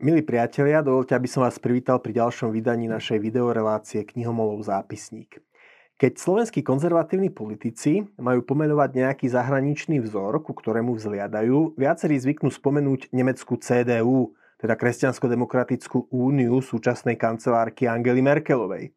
Milí priatelia, dovolte, aby som vás privítal pri ďalšom vydaní našej videorelácie Knihomolov zápisník. Keď slovenskí konzervatívni politici majú pomenovať nejaký zahraničný vzor, ku ktorému vzliadajú, viacerí zvyknú spomenúť nemeckú CDU, teda Kresťansko-demokratickú úniu súčasnej kancelárky Angely Merkelovej.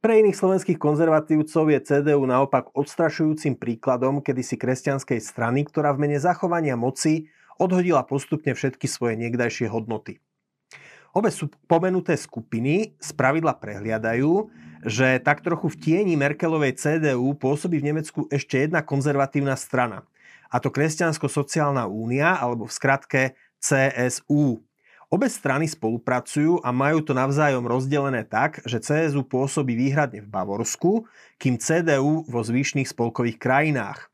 Pre iných slovenských konzervatívcov je CDU naopak odstrašujúcim príkladom kedysi kresťanskej strany, ktorá v mene zachovania moci odhodila postupne všetky svoje niekdajšie hodnoty. Obe sú pomenuté skupiny spravidla prehliadajú, že tak trochu v tieni Merkelovej CDU pôsobí v Nemecku ešte jedna konzervatívna strana. A to Kresťansko-sociálna únia, alebo v skratke CSU. Obe strany spolupracujú a majú to navzájom rozdelené tak, že CSU pôsobí výhradne v Bavorsku, kým CDU vo zvyšných spolkových krajinách.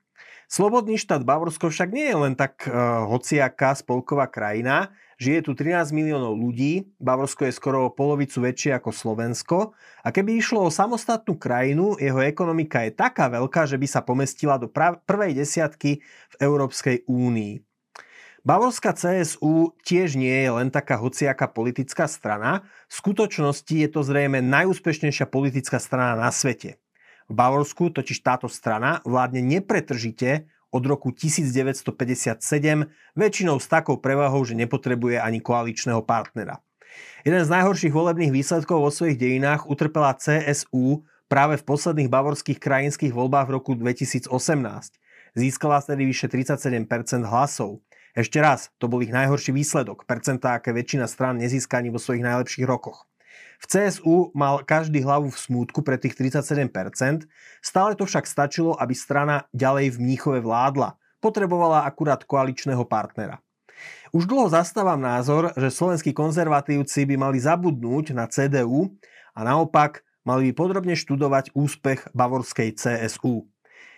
Slobodný štát Bavorsko však nie je len tak uh, hociaká spolková krajina, Žije tu 13 miliónov ľudí, Bavorsko je skoro polovicu väčšie ako Slovensko a keby išlo o samostatnú krajinu, jeho ekonomika je taká veľká, že by sa pomestila do prvej desiatky v Európskej únii. Bavorská CSU tiež nie je len taká hociaká politická strana, v skutočnosti je to zrejme najúspešnejšia politická strana na svete. V Bavorsku totiž táto strana vládne nepretržite od roku 1957, väčšinou s takou prevahou, že nepotrebuje ani koaličného partnera. Jeden z najhorších volebných výsledkov vo svojich dejinách utrpela CSU práve v posledných bavorských krajinských voľbách v roku 2018. Získala tedy vyše 37% hlasov. Ešte raz, to bol ich najhorší výsledok, percentá, aké väčšina strán nezíska ani vo svojich najlepších rokoch. V CSU mal každý hlavu v smútku pre tých 37%, stále to však stačilo, aby strana ďalej v Mníchove vládla. Potrebovala akurát koaličného partnera. Už dlho zastávam názor, že slovenskí konzervatívci by mali zabudnúť na CDU a naopak mali by podrobne študovať úspech bavorskej CSU.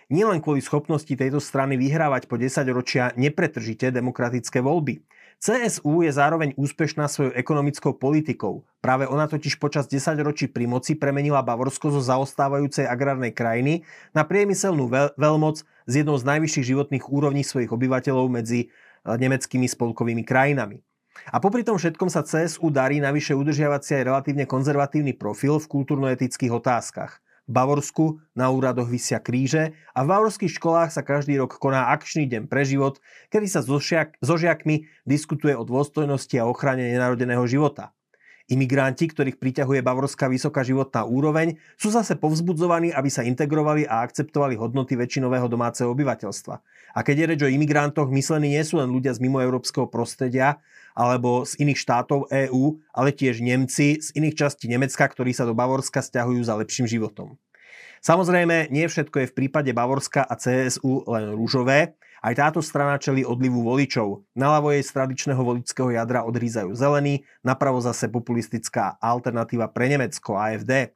Nielen kvôli schopnosti tejto strany vyhrávať po 10 ročia nepretržite demokratické voľby – CSU je zároveň úspešná svojou ekonomickou politikou. Práve ona totiž počas 10 ročí pri moci premenila Bavorsko zo zaostávajúcej agrárnej krajiny na priemyselnú veľ- veľmoc s jednou z najvyšších životných úrovní svojich obyvateľov medzi e, nemeckými spolkovými krajinami. A popri tom všetkom sa CSU darí navyše udržiavať si aj relatívne konzervatívny profil v kultúrno-etických otázkach. V Bavorsku na úradoch vysia kríže a v bavorských školách sa každý rok koná akčný deň pre život, kedy sa so, žiak, so žiakmi diskutuje o dôstojnosti a ochrane nenarodeného života. Imigranti, ktorých priťahuje bavorská vysoká životná úroveň, sú zase povzbudzovaní, aby sa integrovali a akceptovali hodnoty väčšinového domáceho obyvateľstva. A keď je reč o imigrantoch, myslení nie sú len ľudia z mimoeurópskeho prostredia alebo z iných štátov EÚ, ale tiež Nemci z iných častí Nemecka, ktorí sa do Bavorska stiahujú za lepším životom. Samozrejme, nie všetko je v prípade Bavorska a CSU len rúžové. Aj táto strana čeli odlivu voličov. Naľavo jej z tradičného voličského jadra odrízajú zelení, napravo zase populistická alternatíva pre Nemecko AFD.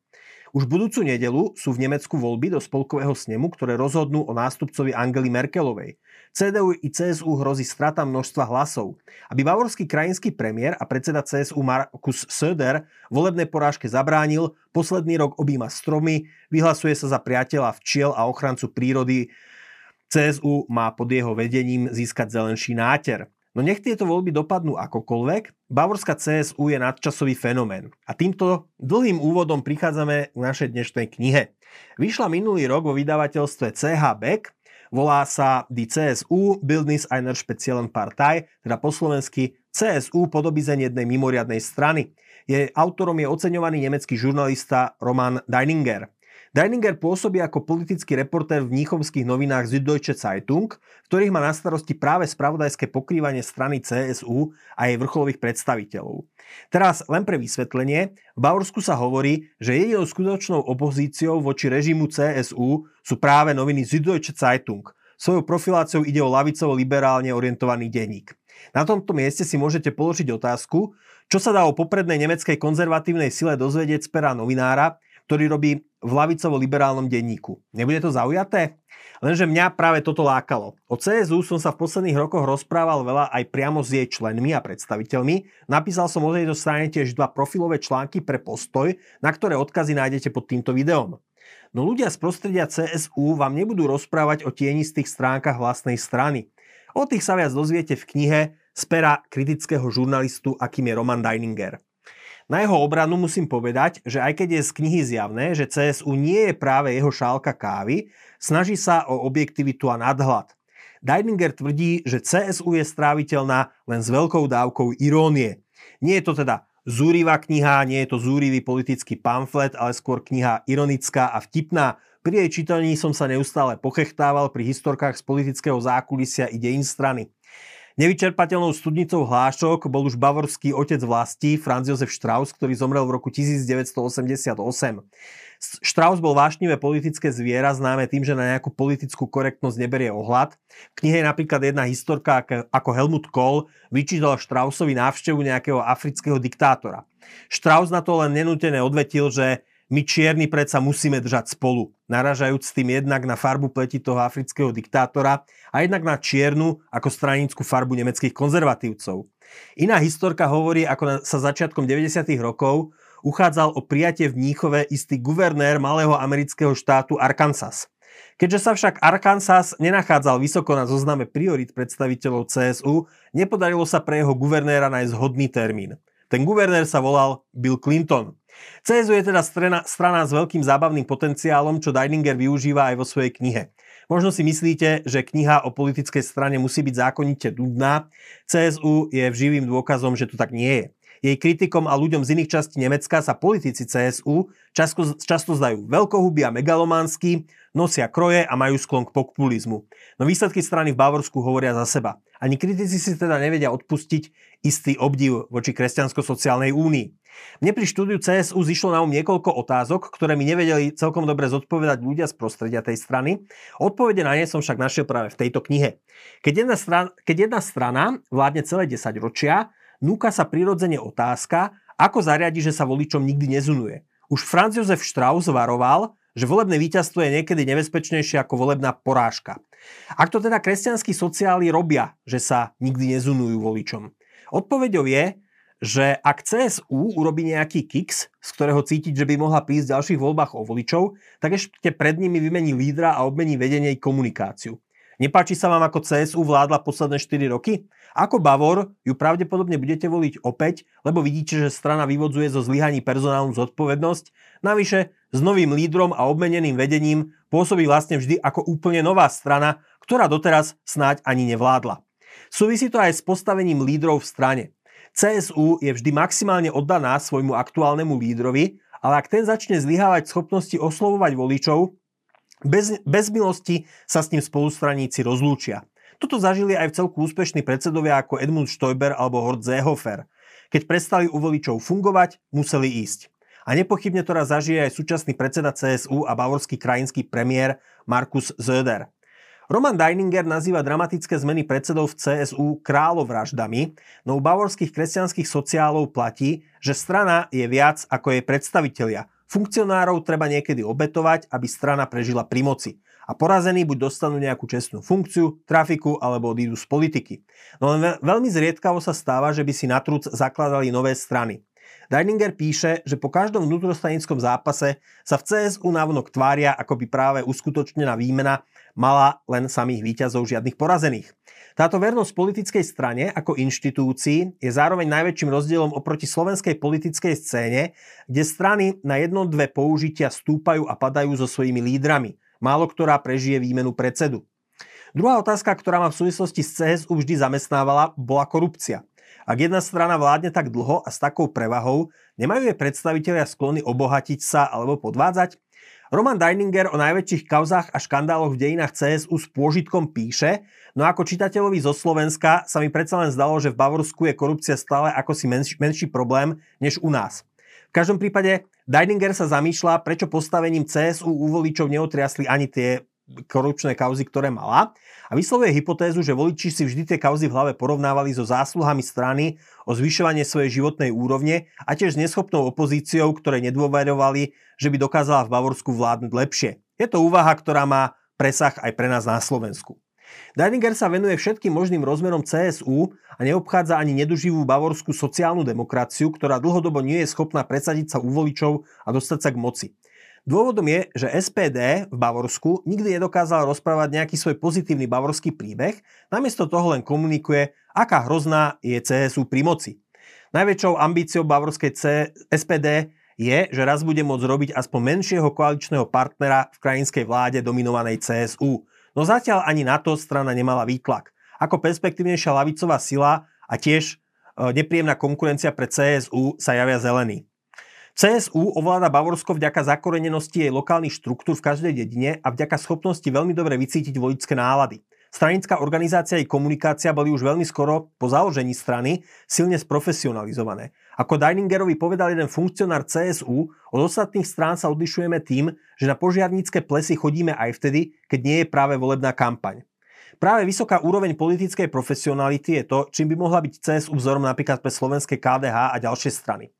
Už budúcu nedelu sú v Nemecku voľby do spolkového snemu, ktoré rozhodnú o nástupcovi Angely Merkelovej. CDU i CSU hrozí strata množstva hlasov. Aby bavorský krajinský premiér a predseda CSU Markus Söder volebnej porážke zabránil, posledný rok objíma stromy, vyhlasuje sa za priateľa včiel a ochrancu prírody. CSU má pod jeho vedením získať zelenší náter. No nech tieto voľby dopadnú akokoľvek, Bavorská CSU je nadčasový fenomén. A týmto dlhým úvodom prichádzame k našej dnešnej knihe. Vyšla minulý rok vo vydavateľstve CH Beck, volá sa Die CSU Bildnis einer speziellen Partei, teda po slovensky CSU podobizeň jednej mimoriadnej strany. Jej autorom je oceňovaný nemecký žurnalista Roman Deininger. Deininger pôsobí ako politický reportér v níchovských novinách Süddeutsche Zeitung, v ktorých má na starosti práve spravodajské pokrývanie strany CSU a jej vrcholových predstaviteľov. Teraz len pre vysvetlenie, v Bavorsku sa hovorí, že jedinou skutočnou opozíciou voči režimu CSU sú práve noviny Süddeutsche Zeitung. Svojou profiláciou ide o lavicovo-liberálne orientovaný denník. Na tomto mieste si môžete položiť otázku, čo sa dá o poprednej nemeckej konzervatívnej sile dozvedieť z pera novinára, ktorý robí v lavicovo-liberálnom denníku. Nebude to zaujaté? Lenže mňa práve toto lákalo. O CSU som sa v posledných rokoch rozprával veľa aj priamo s jej členmi a predstaviteľmi. Napísal som o tejto strane tiež dva profilové články pre postoj, na ktoré odkazy nájdete pod týmto videom. No ľudia z prostredia CSU vám nebudú rozprávať o tienistých stránkach vlastnej strany. O tých sa viac dozviete v knihe z pera kritického žurnalistu, akým je Roman Deininger. Na jeho obranu musím povedať, že aj keď je z knihy zjavné, že CSU nie je práve jeho šálka kávy, snaží sa o objektivitu a nadhľad. Deininger tvrdí, že CSU je stráviteľná len s veľkou dávkou irónie. Nie je to teda zúrivá kniha, nie je to zúrivý politický pamflet, ale skôr kniha ironická a vtipná. Pri jej čítaní som sa neustále pochechtával pri historkách z politického zákulisia i dejín strany. Nevyčerpateľnou studnicou hlášok bol už bavorský otec vlasti Franz Josef Strauss, ktorý zomrel v roku 1988. Strauss bol vášnivé politické zviera, známe tým, že na nejakú politickú korektnosť neberie ohľad. V knihe je napríklad jedna historka, ako Helmut Kohl vyčítal Straussovi návštevu nejakého afrického diktátora. Strauss na to len nenútené odvetil, že my čierni predsa musíme držať spolu, naražajúc tým jednak na farbu pleti toho afrického diktátora a jednak na čiernu ako stranickú farbu nemeckých konzervatívcov. Iná historka hovorí, ako sa začiatkom 90. rokov uchádzal o prijatie v Mníchove istý guvernér malého amerického štátu Arkansas. Keďže sa však Arkansas nenachádzal vysoko na zozname priorit predstaviteľov CSU, nepodarilo sa pre jeho guvernéra nájsť hodný termín. Ten guvernér sa volal Bill Clinton. CSU je teda strana, strana s veľkým zábavným potenciálom, čo Deininger využíva aj vo svojej knihe. Možno si myslíte, že kniha o politickej strane musí byť zákonite dudná. CSU je živým dôkazom, že to tak nie je. Jej kritikom a ľuďom z iných častí Nemecka sa politici CSU často, často zdajú veľkohuby a megalománsky, nosia kroje a majú sklon k populizmu. No výsledky strany v Bavorsku hovoria za seba. Ani kritici si teda nevedia odpustiť istý obdiv voči kresťansko-sociálnej únii. Mne pri štúdiu CSU zišlo na um niekoľko otázok, ktoré mi nevedeli celkom dobre zodpovedať ľudia z prostredia tej strany. Odpovede na ne som však našiel práve v tejto knihe. Keď jedna, strana, keď jedna strana vládne celé 10 ročia, núka sa prirodzene otázka, ako zariadi, že sa voličom nikdy nezunuje. Už Franz Josef Strauss varoval, že volebné víťazstvo je niekedy nebezpečnejšie ako volebná porážka. Ak to teda kresťanskí sociáli robia, že sa nikdy nezunujú voličom. Odpovedou je, že ak CSU urobí nejaký kiks, z ktorého cítiť, že by mohla prísť v ďalších voľbách o voličov, tak ešte pred nimi vymení lídra a obmení vedenie i komunikáciu. Nepáči sa vám, ako CSU vládla posledné 4 roky? Ako Bavor ju pravdepodobne budete voliť opäť, lebo vidíte, že strana vyvodzuje zo zlyhaní personálnu zodpovednosť. Navyše, s novým lídrom a obmeneným vedením pôsobí vlastne vždy ako úplne nová strana, ktorá doteraz snáď ani nevládla. Súvisí to aj s postavením lídrov v strane. CSU je vždy maximálne oddaná svojmu aktuálnemu lídrovi, ale ak ten začne zlyhávať schopnosti oslovovať voličov, bez, bez milosti sa s ním spolustraníci rozlúčia. Toto zažili aj v celku úspešní predsedovia ako Edmund Stoiber alebo Hort Seehofer. Keď prestali u voličov fungovať, museli ísť. A nepochybne to raz zažije aj súčasný predseda CSU a bavorský krajinský premiér Markus Söder. Roman Deininger nazýva dramatické zmeny predsedov v CSU kráľovraždami, no u bavorských kresťanských sociálov platí, že strana je viac ako jej predstavitelia – Funkcionárov treba niekedy obetovať, aby strana prežila pri moci. A porazení buď dostanú nejakú čestnú funkciu, trafiku alebo odídu z politiky. No len veľmi zriedkavo sa stáva, že by si na trúc zakladali nové strany. Deininger píše, že po každom vnútrostanickom zápase sa v CSU návonok tvária, ako by práve uskutočnená výmena mala len samých výťazov, žiadnych porazených. Táto vernosť politickej strane ako inštitúcii je zároveň najväčším rozdielom oproti slovenskej politickej scéne, kde strany na jedno dve použitia stúpajú a padajú so svojimi lídrami. Málo ktorá prežije výmenu predsedu. Druhá otázka, ktorá ma v súvislosti s CSU vždy zamestnávala, bola korupcia. Ak jedna strana vládne tak dlho a s takou prevahou, nemajú jej predstavitelia sklony obohatiť sa alebo podvádzať? Roman Deininger o najväčších kauzách a škandáloch v dejinách CSU s pôžitkom píše, no ako čitateľovi zo Slovenska sa mi predsa len zdalo, že v Bavorsku je korupcia stále ako si menší, menší problém než u nás. V každom prípade Deininger sa zamýšľa, prečo postavením CSU u voličov neotriasli ani tie korupčné kauzy, ktoré mala a vyslovuje hypotézu, že voliči si vždy tie kauzy v hlave porovnávali so zásluhami strany o zvyšovanie svojej životnej úrovne a tiež s neschopnou opozíciou, ktoré nedôverovali, že by dokázala v Bavorsku vládnuť lepšie. Je to úvaha, ktorá má presah aj pre nás na Slovensku. Deininger sa venuje všetkým možným rozmerom CSU a neobchádza ani neduživú bavorskú sociálnu demokraciu, ktorá dlhodobo nie je schopná presadiť sa u voličov a dostať sa k moci. Dôvodom je, že SPD v Bavorsku nikdy nedokázal rozprávať nejaký svoj pozitívny bavorský príbeh, namiesto toho len komunikuje, aká hrozná je CSU pri moci. Najväčšou ambíciou bavorskej C- SPD je, že raz bude môcť robiť aspoň menšieho koaličného partnera v krajinskej vláde dominovanej CSU. No zatiaľ ani na to strana nemala výtlak. Ako perspektívnejšia lavicová sila a tiež e, nepríjemná konkurencia pre CSU sa javia zelení. CSU ovláda Bavorsko vďaka zakorenenosti jej lokálnych štruktúr v každej dedine a vďaka schopnosti veľmi dobre vycítiť voličské nálady. Stranická organizácia i komunikácia boli už veľmi skoro po založení strany silne sprofesionalizované. Ako Deiningerovi povedal jeden funkcionár CSU, od ostatných strán sa odlišujeme tým, že na požiarnícke plesy chodíme aj vtedy, keď nie je práve volebná kampaň. Práve vysoká úroveň politickej profesionality je to, čím by mohla byť CSU vzorom napríklad pre slovenské KDH a ďalšie strany.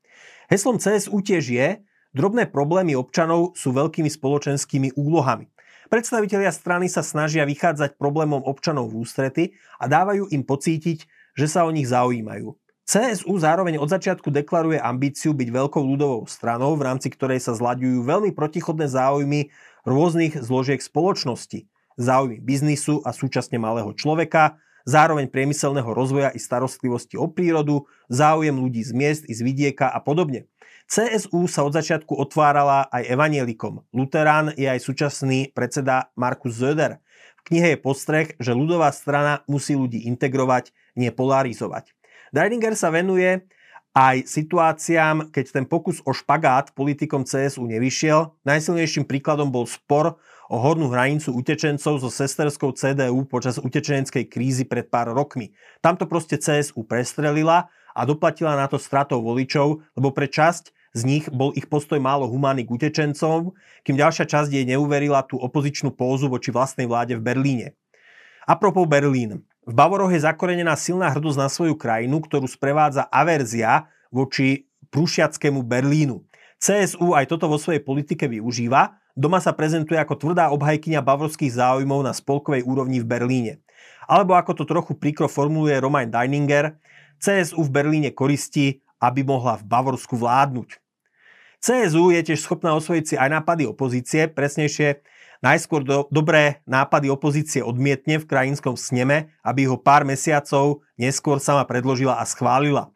Heslom CSU tiež je, drobné problémy občanov sú veľkými spoločenskými úlohami. Predstavitelia strany sa snažia vychádzať problémom občanov v ústrety a dávajú im pocítiť, že sa o nich zaujímajú. CSU zároveň od začiatku deklaruje ambíciu byť veľkou ľudovou stranou, v rámci ktorej sa zlaďujú veľmi protichodné záujmy rôznych zložiek spoločnosti. Záujmy biznisu a súčasne malého človeka, zároveň priemyselného rozvoja i starostlivosti o prírodu, záujem ľudí z miest i z vidieka a podobne. CSU sa od začiatku otvárala aj evanielikom. Luterán je aj súčasný predseda Markus Söder. V knihe je postreh, že ľudová strana musí ľudí integrovať, nie polarizovať. Deininger sa venuje aj situáciám, keď ten pokus o špagát politikom CSU nevyšiel. Najsilnejším príkladom bol spor o hornú hranicu utečencov so sesterskou CDU počas utečeneckej krízy pred pár rokmi. Tamto proste CSU prestrelila a doplatila na to stratou voličov, lebo pre časť z nich bol ich postoj málo humánny k utečencom, kým ďalšia časť jej neuverila tú opozičnú pózu voči vlastnej vláde v Berlíne. A propos Berlín. V Bavoroch je zakorenená silná hrdosť na svoju krajinu, ktorú sprevádza averzia voči prúšiackému Berlínu. CSU aj toto vo svojej politike využíva Doma sa prezentuje ako tvrdá obhajkyňa bavorských záujmov na spolkovej úrovni v Berlíne. Alebo ako to trochu príkro formuluje Romain Deininger, CSU v Berlíne koristí, aby mohla v Bavorsku vládnuť. CSU je tiež schopná osvojiť si aj nápady opozície, presnejšie najskôr do, dobré nápady opozície odmietne v krajinskom sneme, aby ho pár mesiacov neskôr sama predložila a schválila.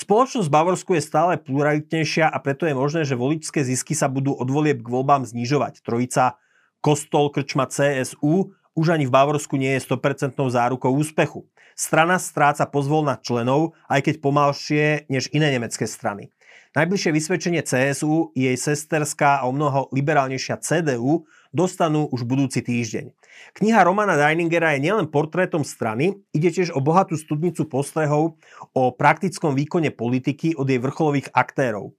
Spoločnosť v Bavorsku je stále pluralitnejšia a preto je možné, že voličské zisky sa budú od volieb k voľbám znižovať. Trojica Kostol, Krčma, CSU už ani v Bavorsku nie je 100% zárukou úspechu. Strana stráca pozvol na členov, aj keď pomalšie než iné nemecké strany. Najbližšie vysvedčenie CSU, jej sesterská a o mnoho liberálnejšia CDU dostanú už budúci týždeň. Kniha Romana Deiningera je nielen portrétom strany, ide tiež o bohatú studnicu postrehov o praktickom výkone politiky od jej vrcholových aktérov.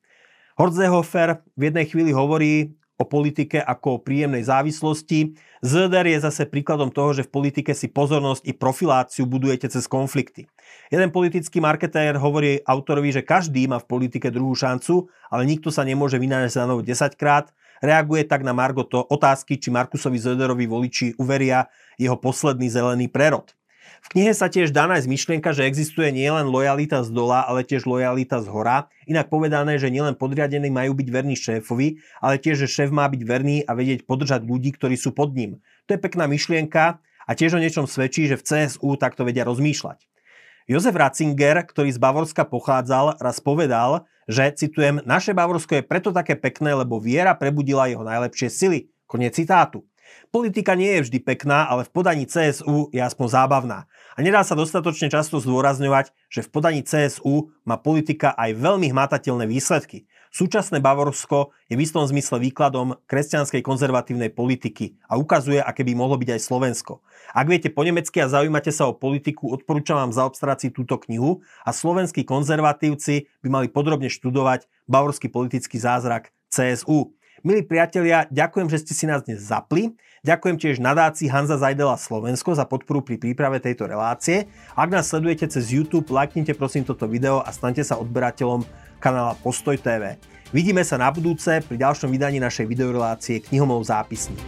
Horzehofer v jednej chvíli hovorí o politike ako o príjemnej závislosti. Zöder je zase príkladom toho, že v politike si pozornosť i profiláciu budujete cez konflikty. Jeden politický marketér hovorí autorovi, že každý má v politike druhú šancu, ale nikto sa nemôže vynájsť za novo 10 krát reaguje tak na Margo to otázky, či Markusovi Zöderovi voliči uveria jeho posledný zelený prerod. V knihe sa tiež dá nájsť myšlienka, že existuje nielen lojalita z dola, ale tiež lojalita z hora. Inak povedané, že nielen podriadení majú byť verní šéfovi, ale tiež, že šéf má byť verný a vedieť podržať ľudí, ktorí sú pod ním. To je pekná myšlienka a tiež o niečom svedčí, že v CSU takto vedia rozmýšľať. Jozef Ratzinger, ktorý z Bavorska pochádzal, raz povedal, že, citujem, naše Bavorsko je preto také pekné, lebo viera prebudila jeho najlepšie sily. Konec citátu. Politika nie je vždy pekná, ale v podaní CSU je aspoň zábavná. A nedá sa dostatočne často zdôrazňovať, že v podaní CSU má politika aj veľmi hmatateľné výsledky. Súčasné Bavorsko je v istom zmysle výkladom kresťanskej konzervatívnej politiky a ukazuje, aké by mohlo byť aj Slovensko. Ak viete po nemecky a zaujímate sa o politiku, odporúčam vám zaobstarať si túto knihu a slovenskí konzervatívci by mali podrobne študovať bavorský politický zázrak CSU. Milí priatelia, ďakujem, že ste si nás dnes zapli. Ďakujem tiež nadácii Hanza Zajdela Slovensko za podporu pri príprave tejto relácie. Ak nás sledujete cez YouTube, lajknite prosím toto video a stante sa odberateľom kanála Postoj TV. Vidíme sa na budúce pri ďalšom vydaní našej videorelácie Knihomov zápisník.